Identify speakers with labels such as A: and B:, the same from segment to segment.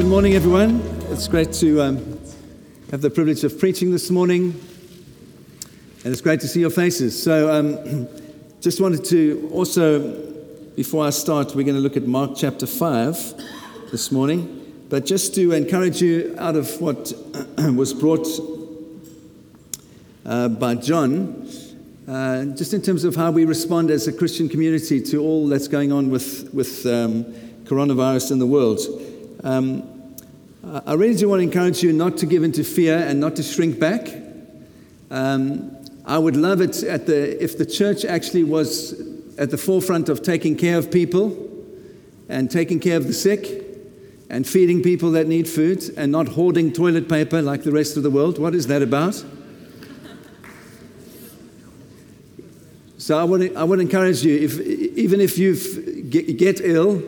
A: good morning, everyone. It's great to um, have the privilege of preaching this morning, and it's great to see your faces. So, um, just wanted to also, before I start, we're going to look at Mark chapter 5 this morning, but just to encourage you out of what was brought uh, by John, uh, just in terms of how we respond as a Christian community to all that's going on with, with um, coronavirus in the world. Um, I really do want to encourage you not to give into fear and not to shrink back. Um, I would love it at the, if the church actually was at the forefront of taking care of people and taking care of the sick and feeding people that need food and not hoarding toilet paper like the rest of the world. What is that about? So I would, I would encourage you, if, even if you get ill,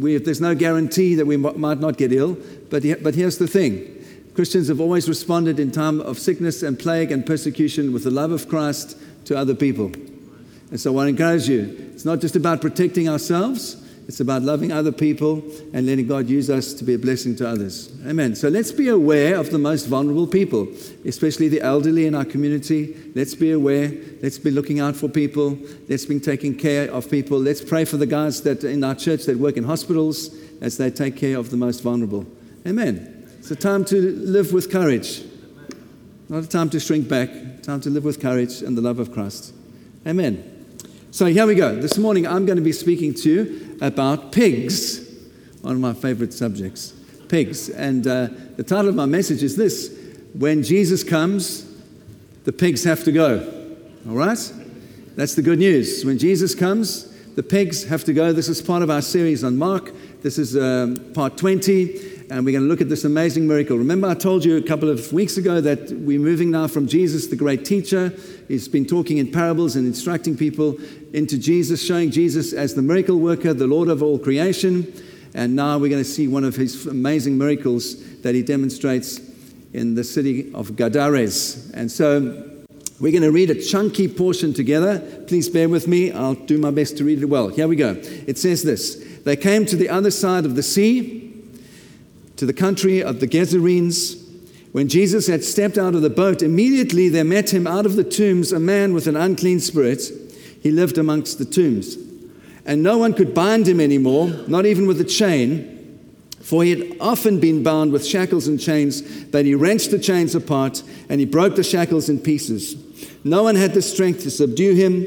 A: we, there's no guarantee that we might not get ill, but, but here's the thing Christians have always responded in time of sickness and plague and persecution with the love of Christ to other people. And so I encourage you it's not just about protecting ourselves, it's about loving other people and letting God use us to be a blessing to others. Amen. So let's be aware of the most vulnerable people, especially the elderly in our community. Let's be aware. Let's be looking out for people. Let's be taking care of people. Let's pray for the guys that in our church that work in hospitals as they take care of the most vulnerable. Amen. It's a time to live with courage. Not a time to shrink back, time to live with courage and the love of Christ. Amen. So here we go. This morning I'm going to be speaking to you about pigs, one of my favorite subjects. Pigs. And uh, the title of my message is this When Jesus comes, the pigs have to go. All right? That's the good news. When Jesus comes, the pigs have to go. This is part of our series on Mark. This is um, part 20 and we're going to look at this amazing miracle. Remember, I told you a couple of weeks ago that we're moving now from Jesus, the great teacher. He's been talking in parables and instructing people into Jesus, showing Jesus as the miracle worker, the Lord of all creation. And now we're going to see one of his amazing miracles that he demonstrates in the city of Gadares. And so we're going to read a chunky portion together. Please bear with me. I'll do my best to read it well. Here we go. It says this They came to the other side of the sea to the country of the Gerasenes. When Jesus had stepped out of the boat, immediately there met him out of the tombs a man with an unclean spirit. He lived amongst the tombs. And no one could bind him anymore, not even with a chain, for he had often been bound with shackles and chains, but he wrenched the chains apart and he broke the shackles in pieces. No one had the strength to subdue him.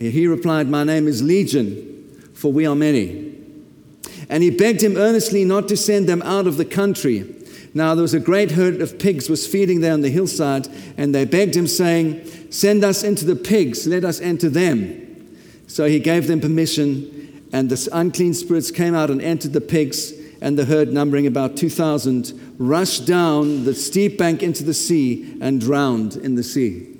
A: He replied, My name is Legion, for we are many. And he begged him earnestly not to send them out of the country. Now there was a great herd of pigs was feeding there on the hillside, and they begged him, saying, Send us into the pigs, let us enter them. So he gave them permission, and the unclean spirits came out and entered the pigs, and the herd, numbering about 2,000, rushed down the steep bank into the sea and drowned in the sea.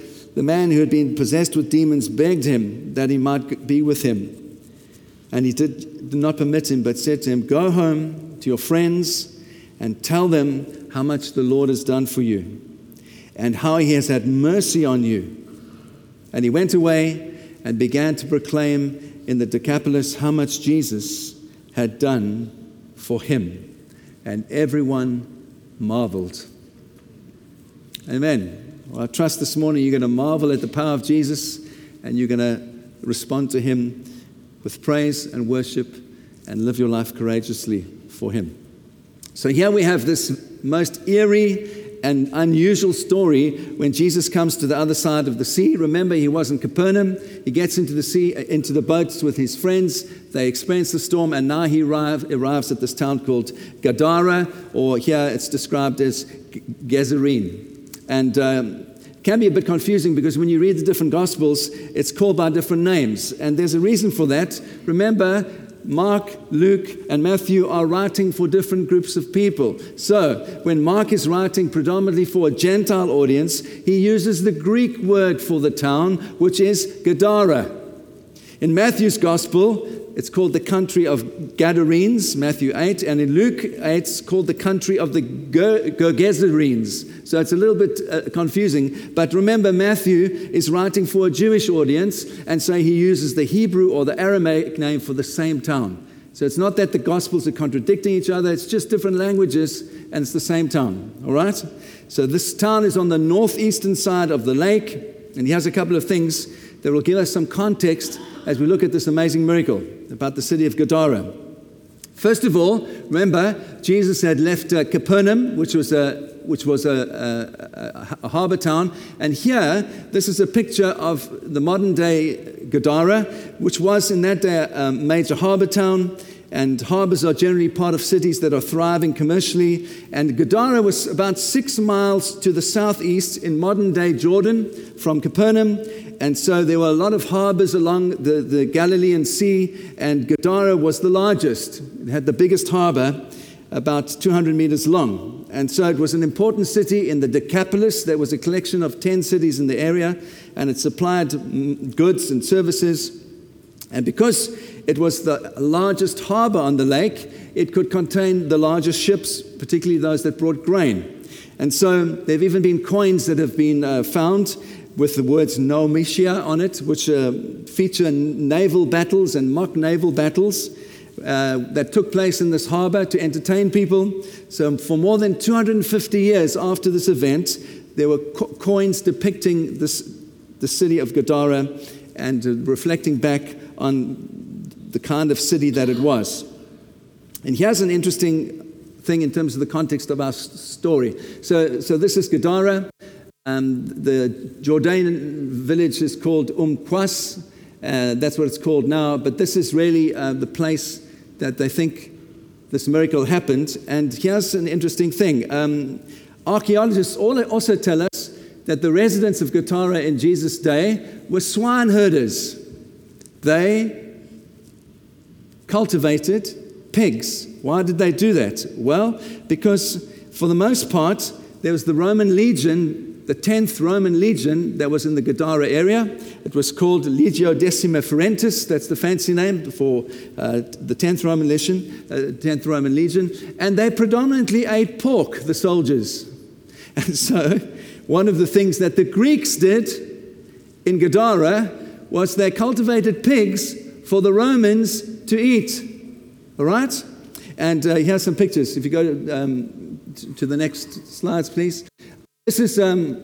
A: the man who had been possessed with demons begged him that he might be with him. And he did, did not permit him, but said to him, Go home to your friends and tell them how much the Lord has done for you and how he has had mercy on you. And he went away and began to proclaim in the Decapolis how much Jesus had done for him. And everyone marveled. Amen. Well, I trust this morning you're going to marvel at the power of Jesus and you're going to respond to him with praise and worship and live your life courageously for him. So here we have this most eerie and unusual story when Jesus comes to the other side of the sea. Remember, he was in Capernaum. He gets into the sea, uh, into the boats with his friends. They experience the storm, and now he arrive, arrives at this town called Gadara, or here it's described as Gerasene. And um, can be a bit confusing because when you read the different gospels, it's called by different names. And there's a reason for that. Remember, Mark, Luke, and Matthew are writing for different groups of people. So, when Mark is writing predominantly for a Gentile audience, he uses the Greek word for the town, which is Gadara. In Matthew's gospel, it's called the country of Gadarenes, Matthew 8, and in Luke 8, it's called the country of the Gergesenes. So it's a little bit uh, confusing. But remember, Matthew is writing for a Jewish audience, and so he uses the Hebrew or the Aramaic name for the same town. So it's not that the Gospels are contradicting each other, it's just different languages, and it's the same town. All right? So this town is on the northeastern side of the lake, and he has a couple of things that will give us some context as we look at this amazing miracle about the city of Gadara. First of all, remember, Jesus had left uh, Capernaum, which was a which was a, a, a, harbor town. And here, this is a picture of the modern day Gadara, which was in that day a major harbor town. And harbors are generally part of cities that are thriving commercially. And Gadara was about six miles to the southeast in modern day Jordan from Capernaum. And so there were a lot of harbors along the, the Galilean Sea, and Gadara was the largest. It had the biggest harbor, about 200 meters long. And so it was an important city in the Decapolis. There was a collection of 10 cities in the area, and it supplied mm, goods and services. And because it was the largest harbor on the lake, it could contain the largest ships, particularly those that brought grain. And so there have even been coins that have been uh, found with the words Naumachia on it, which uh, feature naval battles and mock naval battles uh, that took place in this harbor to entertain people. So, for more than 250 years after this event, there were co- coins depicting this, the city of Gadara and uh, reflecting back on the kind of city that it was. And here's an interesting thing in terms of the context of our story. So, so this is Gadara. Um, the Jordanian village is called Umm Qais. Uh, that's what it's called now. But this is really uh, the place that they think this miracle happened. And here's an interesting thing um, archaeologists also tell us that the residents of Gadara in Jesus' day were swine herders. They cultivated pigs. Why did they do that? Well, because for the most part, there was the Roman legion the 10th Roman legion that was in the Gadara area. It was called Legio Decima Fretensis, that's the fancy name for uh, the 10th Roman legion, uh, 10th Roman legion, and they predominantly ate pork, the soldiers. And so, one of the things that the Greeks did in Gadara was they cultivated pigs for the Romans to eat. All right? And uh, here's some pictures. If you go to, um, to the next slides, please. This is um,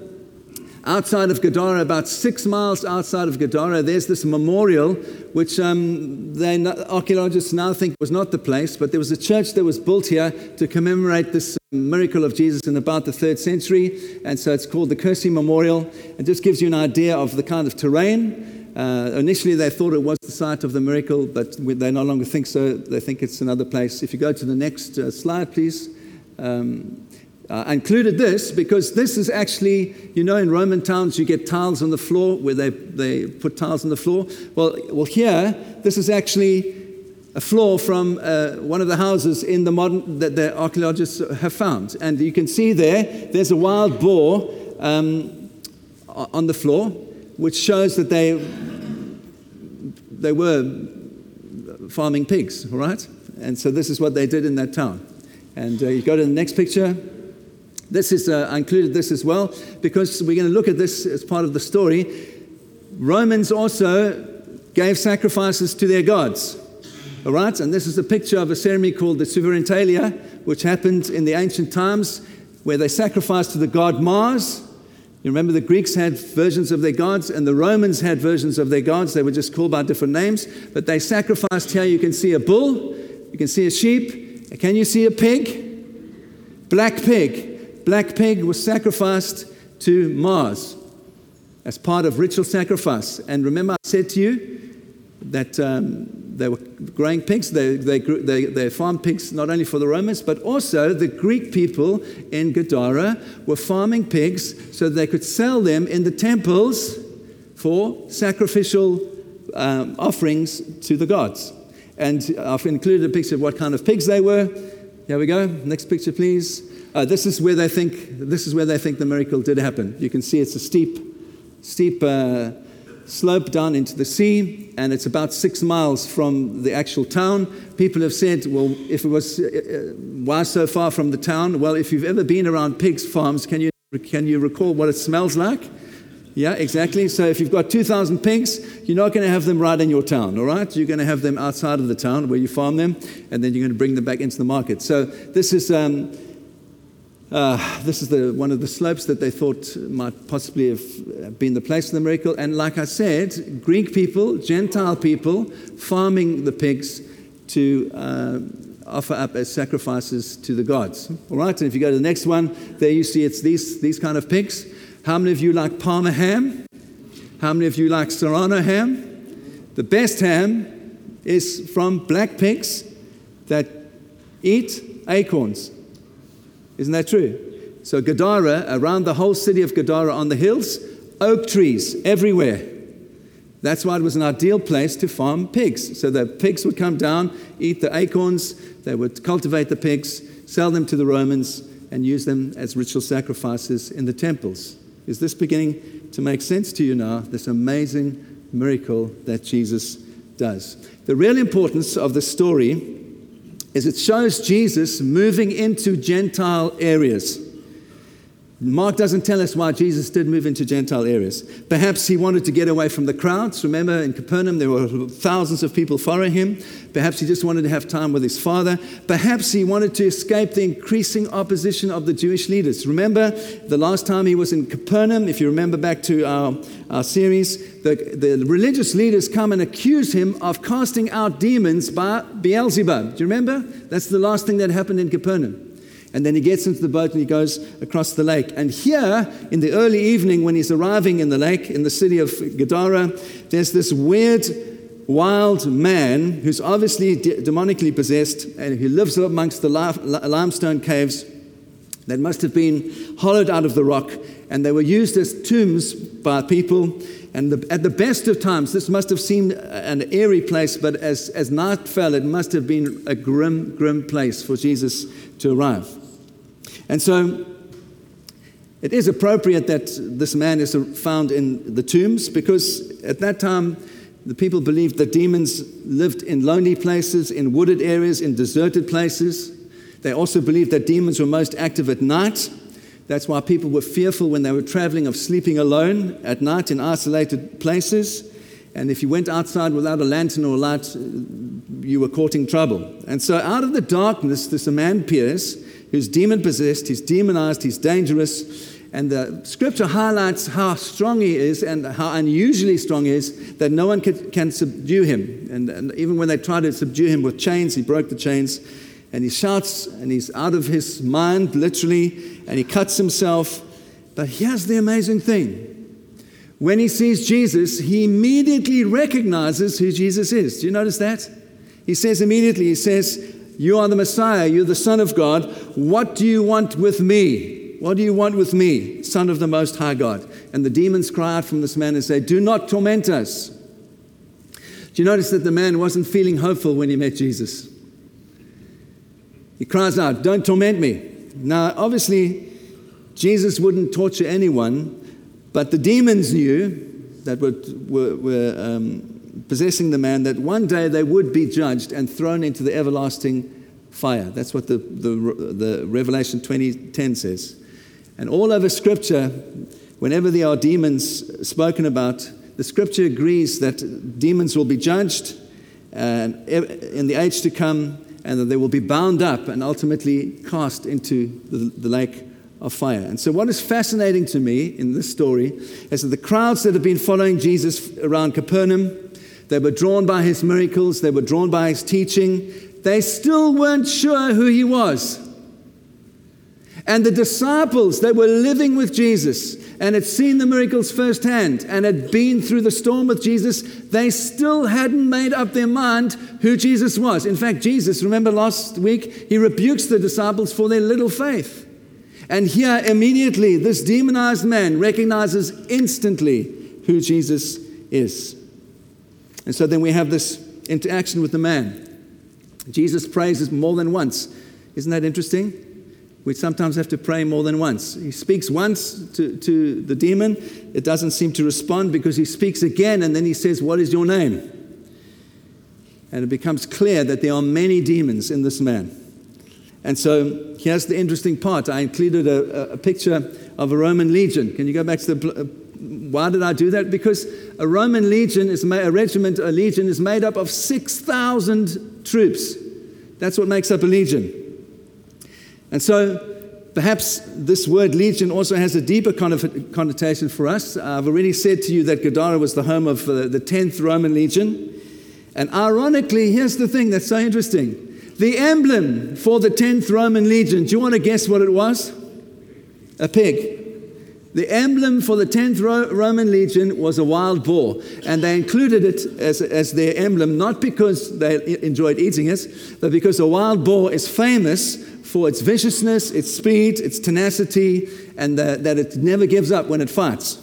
A: outside of Gadara, about six miles outside of Gadara. There's this memorial, which um, they, archaeologists now think was not the place, but there was a church that was built here to commemorate this miracle of Jesus in about the third century. And so it's called the Kursi Memorial. It just gives you an idea of the kind of terrain. Uh, initially, they thought it was the site of the miracle, but they no longer think so. They think it's another place. If you go to the next uh, slide, please. Um, I included this because this is actually, you know, in Roman towns you get tiles on the floor where they, they put tiles on the floor. Well, well, here, this is actually a floor from uh, one of the houses in the modern that the archaeologists have found. And you can see there, there's a wild boar um, on the floor, which shows that they, they were farming pigs, all right? And so this is what they did in that town. And uh, you go to the next picture. This is, uh, I included this as well because we're going to look at this as part of the story. Romans also gave sacrifices to their gods. All right, and this is a picture of a ceremony called the Suovetaurilia, which happened in the ancient times where they sacrificed to the god Mars. You remember the Greeks had versions of their gods and the Romans had versions of their gods. They were just called by different names, but they sacrificed here. You can see a bull, you can see a sheep, can you see a pig? Black pig. Black pig was sacrificed to Mars as part of ritual sacrifice. And remember, I said to you that um, they were growing pigs. They, they, they, they farmed pigs not only for the Romans, but also the Greek people in Gadara were farming pigs so they could sell them in the temples for sacrificial um, offerings to the gods. And I've included a picture of what kind of pigs they were. Here we go. Next picture, please. Uh, this is where they think this is where they think the miracle did happen. You can see it's a steep, steep uh, slope down into the sea, and it's about six miles from the actual town. People have said, well, if it was, uh, uh, why so far from the town? Well, if you've ever been around pigs' farms, can you, can you recall what it smells like? Yeah, exactly. So if you've got 2,000 pigs, you're not going to have them right in your town, all right? You're going to have them outside of the town where you farm them, and then you're going to bring them back into the market. So this is. Um, uh, this is the, one of the slopes that they thought might possibly have been the place of the miracle. And like I said, Greek people, Gentile people, farming the pigs to uh, offer up as sacrifices to the gods. All right, and if you go to the next one, there you see it's these, these kind of pigs. How many of you like Parma ham? How many of you like Serrano ham? The best ham is from black pigs that eat acorns. Isn't that true? So, Gadara, around the whole city of Gadara on the hills, oak trees everywhere. That's why it was an ideal place to farm pigs. So the pigs would come down, eat the acorns, they would cultivate the pigs, sell them to the Romans, and use them as ritual sacrifices in the temples. Is this beginning to make sense to you now? This amazing miracle that Jesus does. The real importance of the story is it shows Jesus moving into Gentile areas. Mark doesn't tell us why Jesus did move into Gentile areas. Perhaps he wanted to get away from the crowds. Remember, in Capernaum, there were thousands of people following him. Perhaps he just wanted to have time with his father. Perhaps he wanted to escape the increasing opposition of the Jewish leaders. Remember, the last time he was in Capernaum, if you remember back to our, our series, the, the religious leaders come and accuse him of casting out demons by Beelzebub. Do you remember? That's the last thing that happened in Capernaum. And then he gets into the boat and he goes across the lake. And here, in the early evening, when he's arriving in the lake, in the city of Gadara, there's this weird, wild man who's obviously de- demonically possessed and who lives amongst the limestone caves that must have been hollowed out of the rock. And they were used as tombs by people. And the, at the best of times, this must have seemed an eerie place, but as, as night fell, it must have been a grim, grim place for Jesus to arrive. And so it is appropriate that this man is found in the tombs because at that time the people believed that demons lived in lonely places, in wooded areas, in deserted places. They also believed that demons were most active at night. That's why people were fearful when they were traveling of sleeping alone at night in isolated places. And if you went outside without a lantern or a light, you were courting trouble. And so, out of the darkness, this man appears who's demon possessed, he's demonized, he's dangerous. And the scripture highlights how strong he is and how unusually strong he is that no one can, can subdue him. And, and even when they tried to subdue him with chains, he broke the chains. And he shouts and he's out of his mind, literally, and he cuts himself. But here's the amazing thing when he sees Jesus, he immediately recognizes who Jesus is. Do you notice that? He says immediately, he says, you are the Messiah. You're the Son of God. What do you want with me? What do you want with me, Son of the Most High God? And the demons cry out from this man and say, Do not torment us. Do you notice that the man wasn't feeling hopeful when he met Jesus? He cries out, Don't torment me. Now, obviously, Jesus wouldn't torture anyone, but the demons knew that were, were, were um, possessing the man that one day they would be judged and thrown into the everlasting fire. That's what the, the, the Revelation 2010 says. And all over Scripture, whenever there are demons spoken about, the Scripture agrees that demons will be judged and in the age to come, and that they will be bound up and ultimately cast into the, the lake of fire. And so, what is fascinating to me in this story is that the crowds that have been following Jesus around Capernaum, they were drawn by his miracles, they were drawn by his teaching. They still weren't sure who he was. And the disciples that were living with Jesus and had seen the miracles firsthand and had been through the storm with Jesus, they still hadn't made up their mind who Jesus was. In fact, Jesus, remember last week, he rebukes the disciples for their little faith. And here, immediately, this demonized man recognizes instantly who Jesus is. And so then we have this interaction with the man. Jesus prays more than once. Isn't that interesting? We sometimes have to pray more than once. He speaks once to, to the demon, it doesn't seem to respond because he speaks again and then he says, What is your name? And it becomes clear that there are many demons in this man. And so here's the interesting part. I included a, a picture of a Roman legion. Can you go back to the. Uh, Why did I do that? Because a Roman legion is a regiment, a legion is made up of 6,000 troops. That's what makes up a legion. And so perhaps this word legion also has a deeper connotation for us. I've already said to you that Gadara was the home of uh, the 10th Roman legion. And ironically, here's the thing that's so interesting the emblem for the 10th Roman legion, do you want to guess what it was? A pig. The emblem for the 10th Ro- Roman legion was a wild boar, and they included it as, as their emblem not because they enjoyed eating it, but because a wild boar is famous for its viciousness, its speed, its tenacity, and the, that it never gives up when it fights.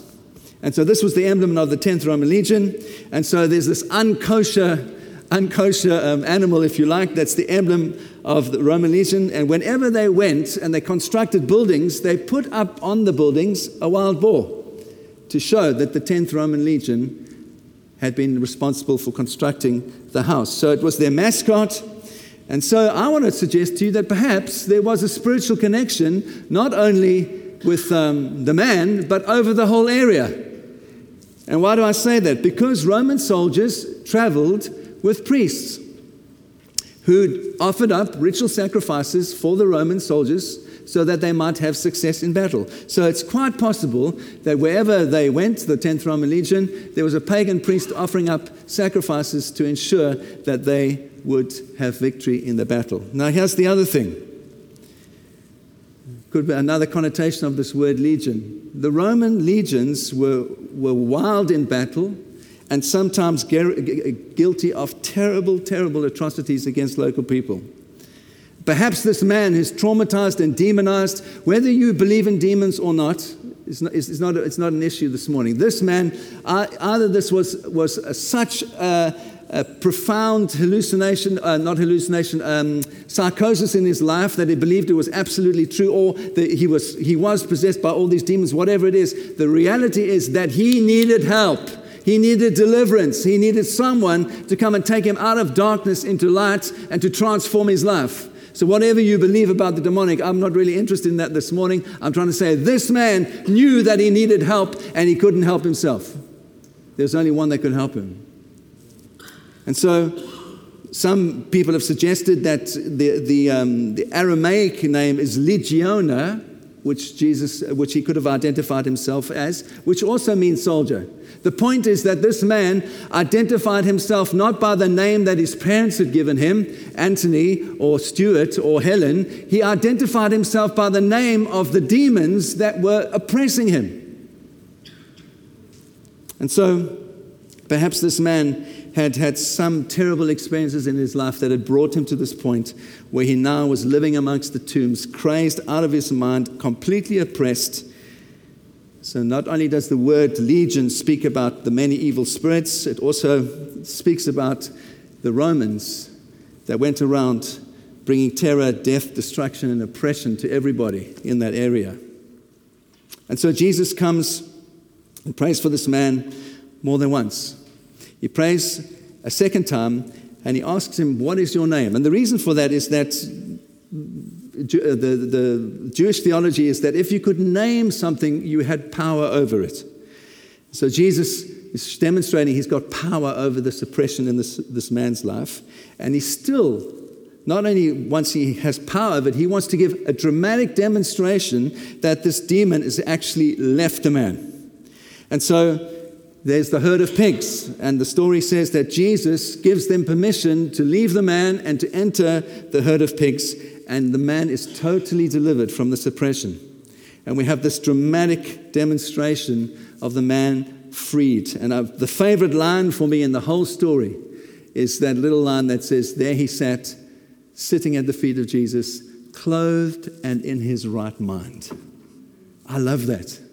A: And so this was the emblem of the 10th Roman legion. And so there's this unkosher unkosher um, animal, if you like. That's the emblem of the Roman legion. And whenever they went and they constructed buildings, they put up on the buildings a wild boar to show that the 10th Roman legion had been responsible for constructing the house. So it was their mascot. And so I want to suggest to you that perhaps there was a spiritual connection, not only with um, the man, but over the whole area. And why do I say that? Because Roman soldiers traveled with priests who offered up ritual sacrifices for the Roman soldiers so that they might have success in battle. So it's quite possible that wherever they went, the 10th Roman legion, there was a pagan priest offering up sacrifices to ensure that they would have victory in the battle. Now, here's the other thing. Could be another connotation of this word legion. The Roman legions were, were wild in battle, and sometimes guilty of terrible, terrible atrocities against local people. Perhaps this man is traumatized and demonized. Whether you believe in demons or not, is not, is not, it's not an issue this morning. This man, either this was, was such a, a, profound hallucination, uh, not hallucination, um, psychosis in his life that he believed it was absolutely true, or that he was, he was possessed by all these demons, whatever it is. The reality is that he needed help. He needed deliverance. He needed someone to come and take him out of darkness into light and to transform his life. So, whatever you believe about the demonic, I'm not really interested in that this morning. I'm trying to say this man knew that he needed help and he couldn't help himself. There's only one that could help him. And so, some people have suggested that the, the, um, the Aramaic name is Legiona, which Jesus, which he could have identified himself as, which also means soldier. The point is that this man identified himself not by the name that his parents had given him, Anthony or Stuart or Helen. He identified himself by the name of the demons that were oppressing him. And so, perhaps this man had had some terrible experiences in his life that had brought him to this point where he now was living amongst the tombs, crazed out of his mind, completely oppressed so, not only does the word legion speak about the many evil spirits, it also speaks about the Romans that went around bringing terror, death, destruction, and oppression to everybody in that area. And so, Jesus comes and prays for this man more than once. He prays a second time and he asks him, What is your name? And the reason for that is that Uh, the, the Jewish theology is that if you could name something, you had power over it. So Jesus is demonstrating he's got power over the suppression in this, this man's life. And he still, not only once he has power but he wants to give a dramatic demonstration that this demon is actually left a man. And so there's the herd of pigs. And the story says that Jesus gives them permission to leave the man and to enter the herd of pigs. And the man is totally delivered from this oppression. And we have this dramatic demonstration of the man freed. And I've, the favorite line for me in the whole story is that little line that says, There he sat, sitting at the feet of Jesus, clothed and in his right mind. I love that.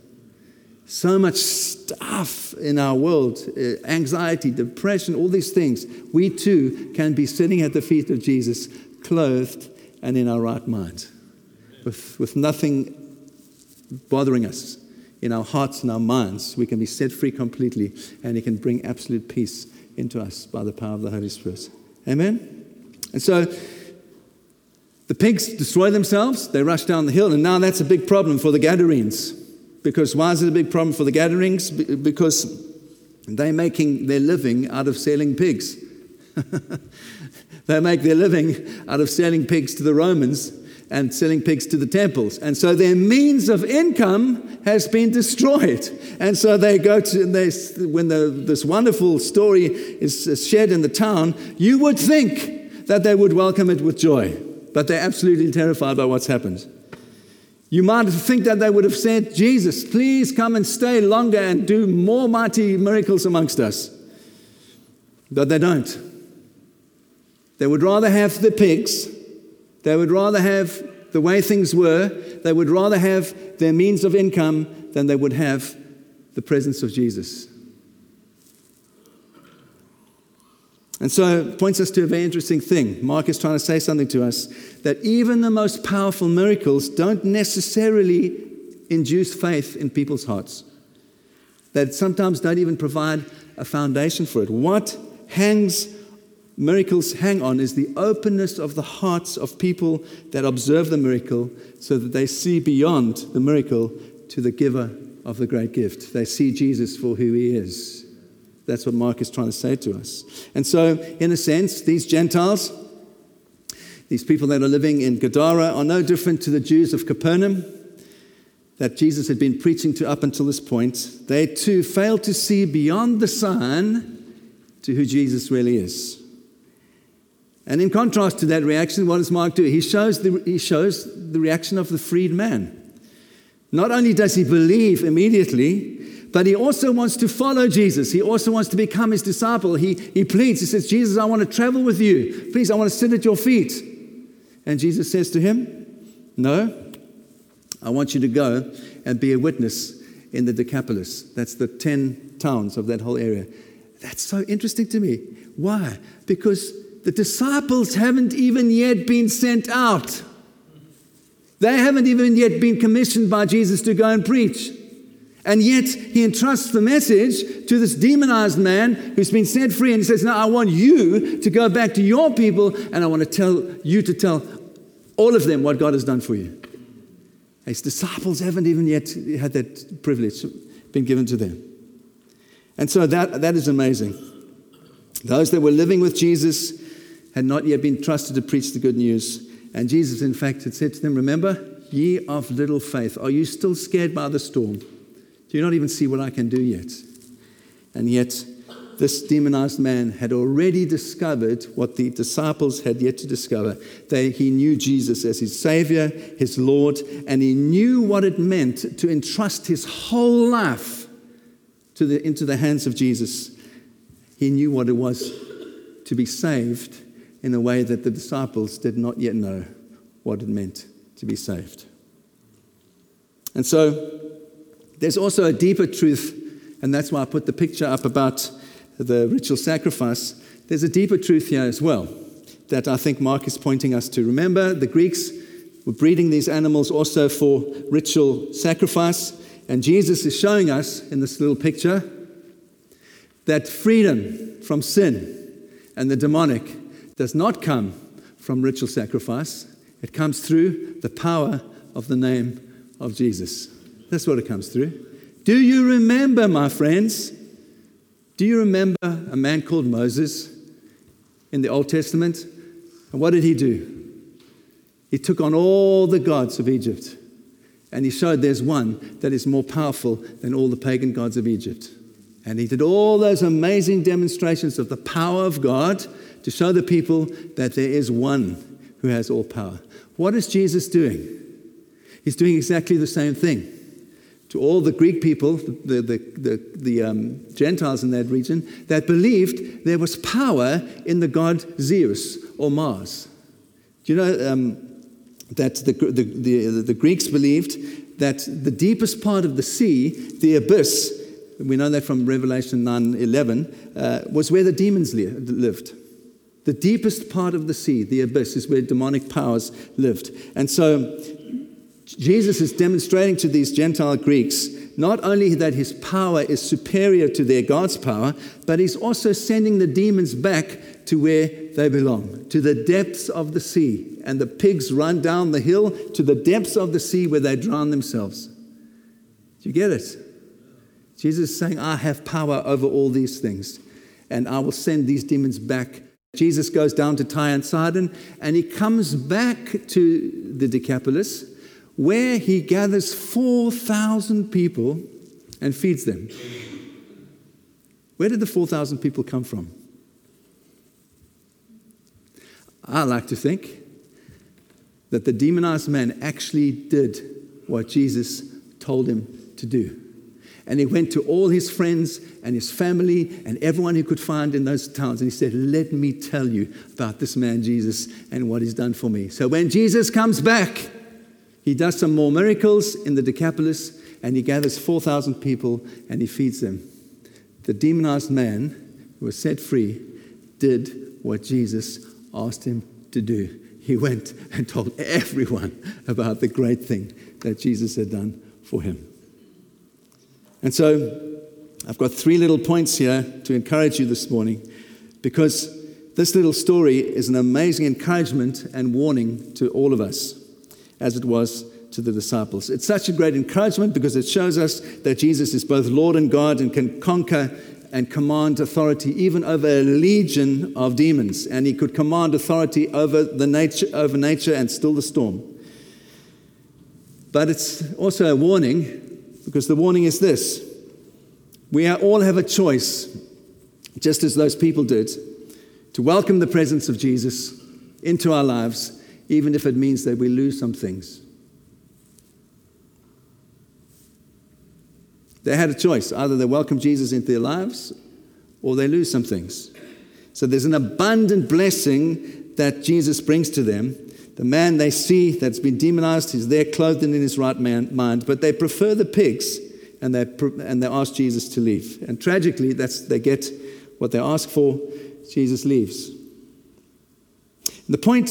A: So much stuff in our world uh, anxiety, depression, all these things. We too can be sitting at the feet of Jesus, clothed and in our right mind, with, with nothing bothering us in our hearts and our minds. We can be set free completely, and He can bring absolute peace into us by the power of the Holy Spirit. Amen? And so, the pigs destroy themselves, they rush down the hill, and now that's a big problem for the Gadarenes. Because why is it a big problem for the Gadarenes? Because they're making their living out of selling pigs. they make their living out of selling pigs to the Romans and selling pigs to the temples. And so their means of income has been destroyed. And so they go to, they, when the, this wonderful story is shared in the town, you would think that they would welcome it with joy, but they're absolutely terrified by what's happened. You might think that they would have said, Jesus, please come and stay longer and do more mighty miracles amongst us. But they don't. They would rather have the pigs, they would rather have the way things were, they would rather have their means of income than they would have the presence of Jesus. And so it points us to a very interesting thing. Mark is trying to say something to us that even the most powerful miracles don't necessarily induce faith in people's hearts. That sometimes don't even provide a foundation for it. What hangs miracles hang on is the openness of the hearts of people that observe the miracle so that they see beyond the miracle to the giver of the great gift. They see Jesus for who he is. That's what Mark is trying to say to us. And so, in a sense, these Gentiles, these people that are living in Gadara, are no different to the Jews of Capernaum that Jesus had been preaching to up until this point. They too failed to see beyond the sign to who Jesus really is. And in contrast to that reaction, what does Mark do? He shows the, he shows the reaction of the freed man. Not only does he believe immediately, but he also wants to follow Jesus. He also wants to become his disciple. He, he pleads, he says, Jesus, I want to travel with you. Please, I want to sit at your feet. And Jesus says to him, No, I want you to go and be a witness in the Decapolis. That's the 10 towns of that whole area. That's so interesting to me. Why? Because the disciples haven't even yet been sent out. They haven't even yet been commissioned by Jesus to go and preach. And yet he entrusts the message to this demonized man who's been set free. And he says, Now I want you to go back to your people and I want to tell you to tell all of them what God has done for you. His disciples haven't even yet had that privilege been given to them. And so that, that is amazing. Those that were living with Jesus had not yet been trusted to preach the good news. And Jesus, in fact, had said to them, Remember, ye of little faith, are you still scared by the storm? Do you not even see what I can do yet? And yet, this demonized man had already discovered what the disciples had yet to discover. They, he knew Jesus as his Savior, his Lord, and he knew what it meant to entrust his whole life to the, into the hands of Jesus. He knew what it was to be saved in a way that the disciples did not yet know what it meant to be saved. And so, there's also a deeper truth, and that's why I put the picture up about the ritual sacrifice. There's a deeper truth here as well that I think Mark is pointing us to. Remember, the Greeks were breeding these animals also for ritual sacrifice, and Jesus is showing us in this little picture that freedom from sin and the demonic does not come from ritual sacrifice, it comes through the power of the name of Jesus. That's what it comes through. Do you remember, my friends? Do you remember a man called Moses in the Old Testament? And what did he do? He took on all the gods of Egypt and he showed there's one that is more powerful than all the pagan gods of Egypt. And he did all those amazing demonstrations of the power of God to show the people that there is one who has all power. What is Jesus doing? He's doing exactly the same thing. To all the Greek people, the, the, the, the um, Gentiles in that region, that believed there was power in the god Zeus or Mars. Do you know um, that the, the, the, the Greeks believed that the deepest part of the sea, the abyss, we know that from Revelation 9 11, uh, was where the demons lived. The deepest part of the sea, the abyss, is where demonic powers lived. And so Jesus is demonstrating to these Gentile Greeks not only that his power is superior to their God's power, but he's also sending the demons back to where they belong, to the depths of the sea. And the pigs run down the hill to the depths of the sea where they drown themselves. Do you get it? Jesus is saying, I have power over all these things, and I will send these demons back. Jesus goes down to Tyre and Sidon, and he comes back to the Decapolis, where he gathers 4,000 people and feeds them. Where did the 4,000 people come from? I like to think that the demonized man actually did what Jesus told him to do. And he went to all his friends and his family and everyone he could find in those towns. And he said, Let me tell you about this man, Jesus, and what he's done for me. So when Jesus comes back, he does some more miracles in the Decapolis and he gathers 4,000 people and he feeds them. The demonized man who was set free did what Jesus asked him to do. He went and told everyone about the great thing that Jesus had done for him. And so I've got three little points here to encourage you this morning because this little story is an amazing encouragement and warning to all of us, as it was to the disciples. It's such a great encouragement because it shows us that Jesus is both Lord and God and can conquer and command authority even over a legion of demons. And he could command authority over, the nature, over nature and still the storm. But it's also a warning because the warning is this we all have a choice, just as those people did, to welcome the presence of Jesus into our lives, even if it means that we lose some things. They had a choice either they welcome Jesus into their lives or they lose some things. So there's an abundant blessing that Jesus brings to them. The man they see that's been demonized is there clothed and in his right man, mind, but they prefer the pigs and they, and they ask Jesus to leave. And tragically, that's, they get what they ask for, Jesus leaves. And the point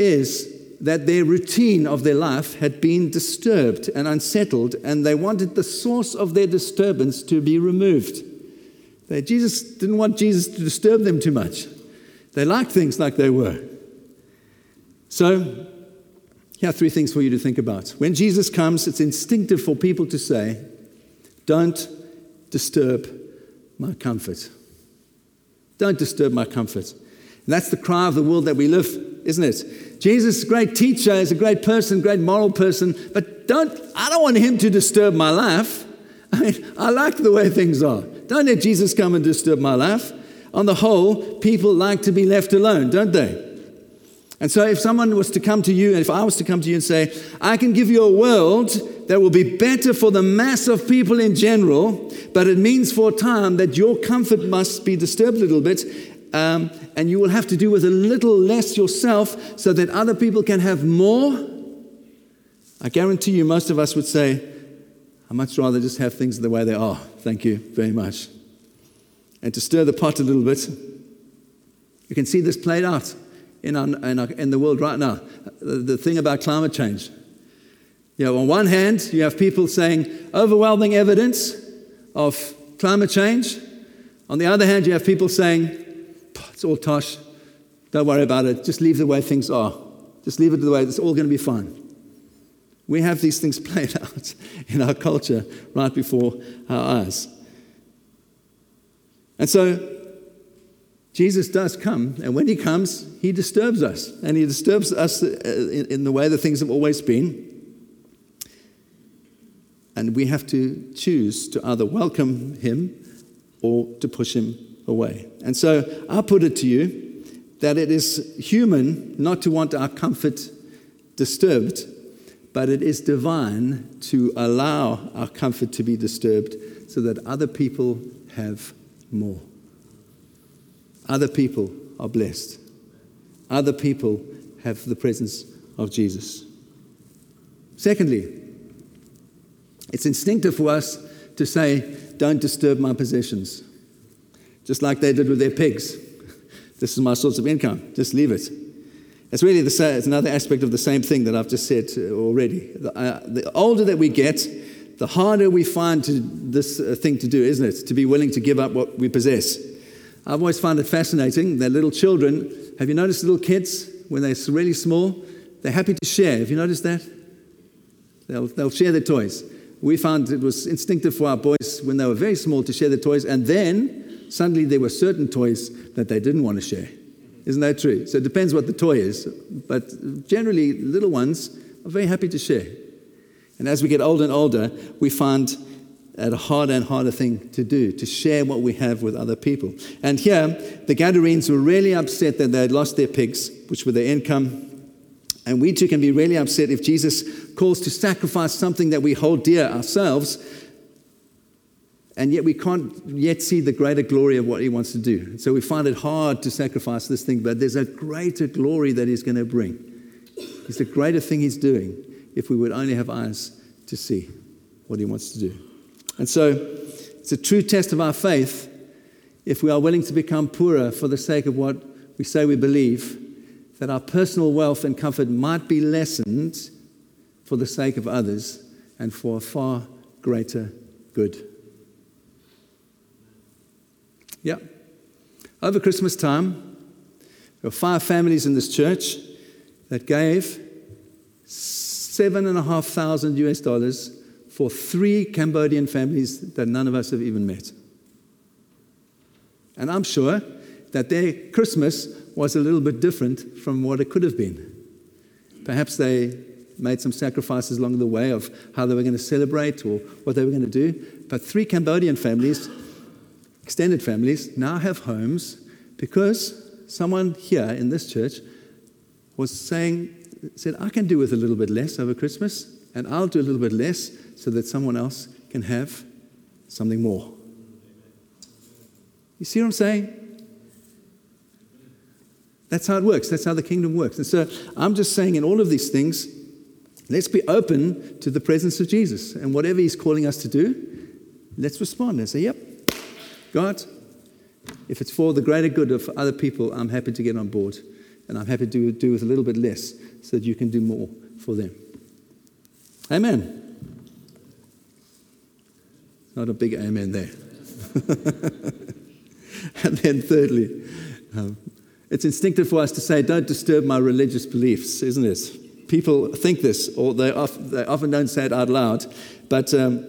A: is that their routine of their life had been disturbed and unsettled, and they wanted the source of their disturbance to be removed. They, Jesus didn't want Jesus to disturb them too much. They liked things like they were. So, here are three things for you to think about. When Jesus comes, it's instinctive for people to say, Don't disturb my comfort. Don't disturb my comfort. And that's the cry of the world that we live, isn't it? Jesus is a great teacher, is a great person, great moral person, but don't, I don't want him to disturb my life. I mean, I like the way things are. Don't let Jesus come and disturb my life. On the whole, people like to be left alone, don't they? And so, if someone was to come to you, and if I was to come to you and say, I can give you a world that will be better for the mass of people in general, but it means for a time that your comfort must be disturbed a little bit, um, and you will have to do with a little less yourself so that other people can have more, I guarantee you most of us would say, I much rather just have things the way they are. Thank you very much. And to stir the pot a little bit, you can see this played out in, our, in, our, in the world right now. The, the thing about climate change. You know, on one hand, you have people saying overwhelming evidence of climate change. On the other hand, you have people saying, it's all tosh. Don't worry about it. Just leave the way things are. Just leave it the way it's all going to be fine. We have these things played out in our culture right before our eyes. And so Jesus does come, and when he comes, he disturbs us, and he disturbs us uh, in the way that things have always been. And we have to choose to either welcome him or to push him away. And so I put it to you that it is human not to want our comfort disturbed, but it is divine to allow our comfort to be disturbed so that other people have more. Other people are blessed. Other people have the presence of Jesus. Secondly, it's instinctive for us to say, Don't disturb my possessions, just like they did with their pigs. This is my source of income, just leave it. It's really the it's another aspect of the same thing that I've just said already. The, uh, the older that we get, the harder we find to, this uh, thing to do, isn't it? To be willing to give up what we possess. I've always found it fascinating that little children, have you noticed little kids, when they're really small, they're happy to share. Have you noticed that? They'll, they'll share their toys. We found it was instinctive for our boys when they were very small to share their toys, and then suddenly there were certain toys that they didn't want to share. Isn't that true? So it depends what the toy is, but generally, little ones are very happy to share. And as we get older and older, we find it a harder and harder thing to do, to share what we have with other people. And here, the Gadarenes were really upset that they had lost their pigs, which were their income. And we too can be really upset if Jesus calls to sacrifice something that we hold dear ourselves and yet we can't yet see the greater glory of what he wants to do. So we find it hard to sacrifice this thing, but there's a greater glory that he's going to bring. It's a greater thing he's doing if we would only have eyes to see what he wants to do. And so it's a true test of our faith if we are willing to become poorer for the sake of what we say we believe, that our personal wealth and comfort might be lessened for the sake of others and for a far greater good. Yeah. Over Christmas time, there were five families in this church that gave seven and a half thousand US dollars for three Cambodian families that none of us have even met. And I'm sure that their Christmas was a little bit different from what it could have been. Perhaps they made some sacrifices along the way of how they were going to celebrate or what they were going to do. But three Cambodian families extended families now have homes because someone here in this church was saying, said, I can do with a little bit less over Christmas, and I'll do a little bit less so that someone else can have something more. You see what I'm saying? That's how it works. That's how the kingdom works. And so I'm just saying, in all of these things, let's be open to the presence of Jesus. And whatever he's calling us to do, let's respond and say, Yep, God, if it's for the greater good of other people, I'm happy to get on board. And I'm happy to do with a little bit less so that you can do more for them. Amen. Not a big amen there. and then, thirdly, um, it's instinctive for us to say, don't disturb my religious beliefs, isn't it? People think this, or they, often don't say it out loud, but um,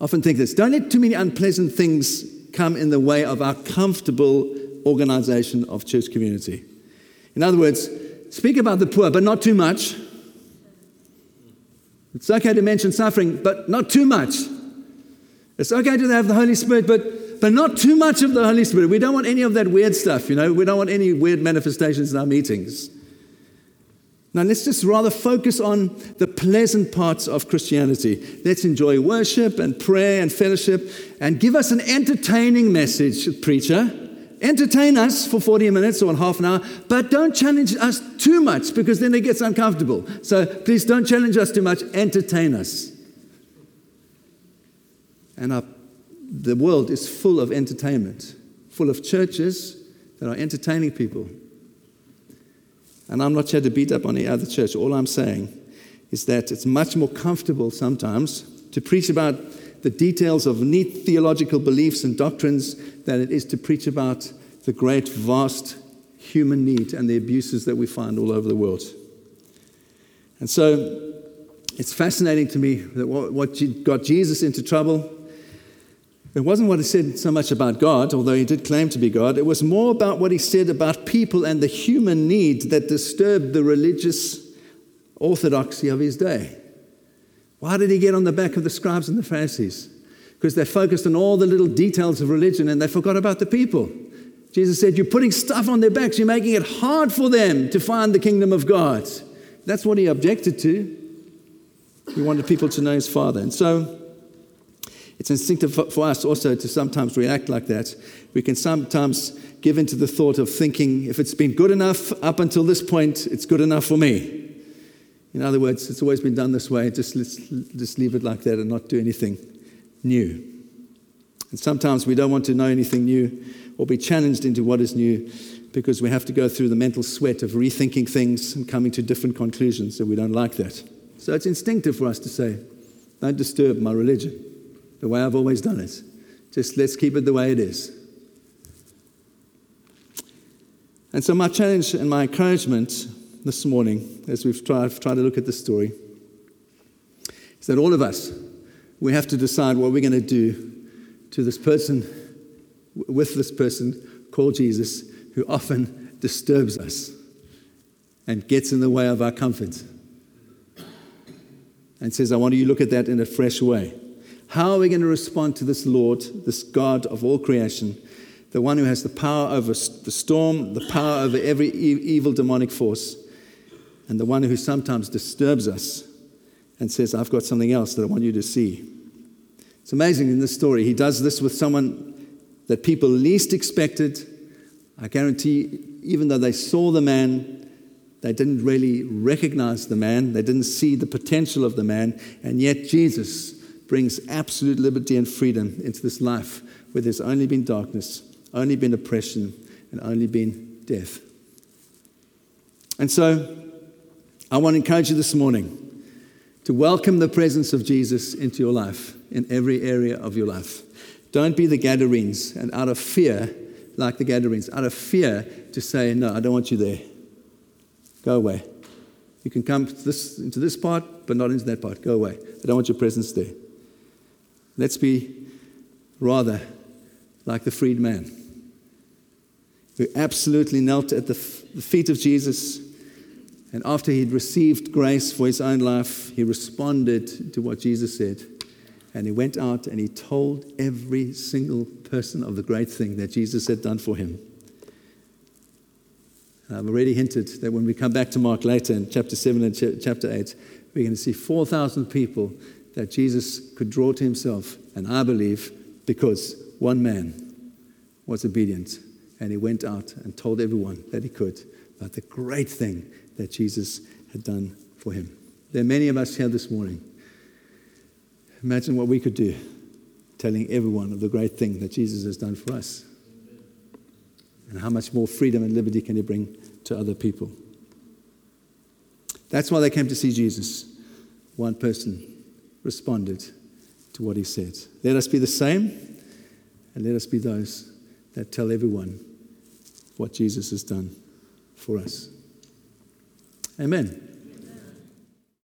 A: often think this don't let too many unpleasant things come in the way of our comfortable organization of church community. In other words, speak about the poor, but not too much. It's okay to mention suffering, but not too much. It's okay to have the Holy Spirit, but, but not too much of the Holy Spirit. We don't want any of that weird stuff, you know. We don't want any weird manifestations in our meetings. Now, let's just rather focus on the pleasant parts of Christianity. Let's enjoy worship and prayer and fellowship and give us an entertaining message, preacher. Entertain us for 40 minutes or half an hour, but don't challenge us too much because then it gets uncomfortable. So please don't challenge us too much, entertain us. And our, the world is full of entertainment, full of churches that are entertaining people. And I'm not here to beat up on any other church. All I'm saying is that it's much more comfortable sometimes to preach about the details of neat theological beliefs and doctrines than it is to preach about the great, vast human need and the abuses that we find all over the world. And so it's fascinating to me that what got Jesus into trouble it wasn't what he said so much about God, although he did claim to be God. It was more about what he said about people and the human need that disturbed the religious orthodoxy of his day. Why did he get on the back of the scribes and the Pharisees? because they focused on all the little details of religion and they forgot about the people. Jesus said, You're putting stuff on their backs, you're making it hard for them to find the kingdom of God. That's what he objected to. He wanted people to know his Father. And so it's instinctive for us also to sometimes react like that. We can sometimes give into the thought of thinking, if it's been good enough up until this point, it's good enough for me. In other words, it's always been done this way, just, let's, just leave it like that and not do anything new. And sometimes we don't want to know anything new or be challenged into what is new because we have to go through the mental sweat of rethinking things and coming to different conclusions, and we don't like that. So it's instinctive for us to say, don't disturb my religion the way I've always done it. Just let's keep it the way it is. And so, my challenge and my encouragement this morning, as we've tried, tried to look at the story, is that all of us, we have to decide what we're going to do to this person, with this person called Jesus, who often disturbs us and gets in the way of our comfort. And says, I want you to look at that in a fresh way. How are we going to respond to this Lord, this God of all creation, the one who has the power over the storm, the power over every evil demonic force, and the one who sometimes disturbs us and says, I've got something else that I want you to see. It's amazing in this story. He does this with someone that people least expected. I guarantee, even though they saw the man, they didn't really recognize the man, they didn't see the potential of the man, and yet Jesus brings absolute liberty and freedom into this life where there's only been darkness, only been oppression, and only been death. And so, I want to encourage you this morning to welcome the presence of Jesus into your life in every area of your life. Don't be the Gadarenes and out of fear, like the Gadarenes, out of fear to say, No, I don't want you there. Go away. You can come this, into this part, but not into that part. Go away. I don't want your presence there. Let's be rather like the freed man who absolutely knelt at the, feet of Jesus and after he'd received grace for his own life, he responded to what Jesus said. And he went out and he told every single person of the great thing that Jesus had done for him. I've already hinted that when we come back to Mark later in chapter 7 and ch- chapter 8, we're going to see 4,000 people that Jesus could draw to himself. And I believe because one man was obedient and he went out and told everyone that he could about the great thing that Jesus had done for him. There are many of us here this morning. Imagine what we could do telling everyone of the great thing that Jesus has done for us. And how much more freedom and liberty can he bring to other people? That's why they came to see Jesus. One person responded to what he said. Let us be the same, and let us be those that tell everyone what Jesus has done for us. Amen.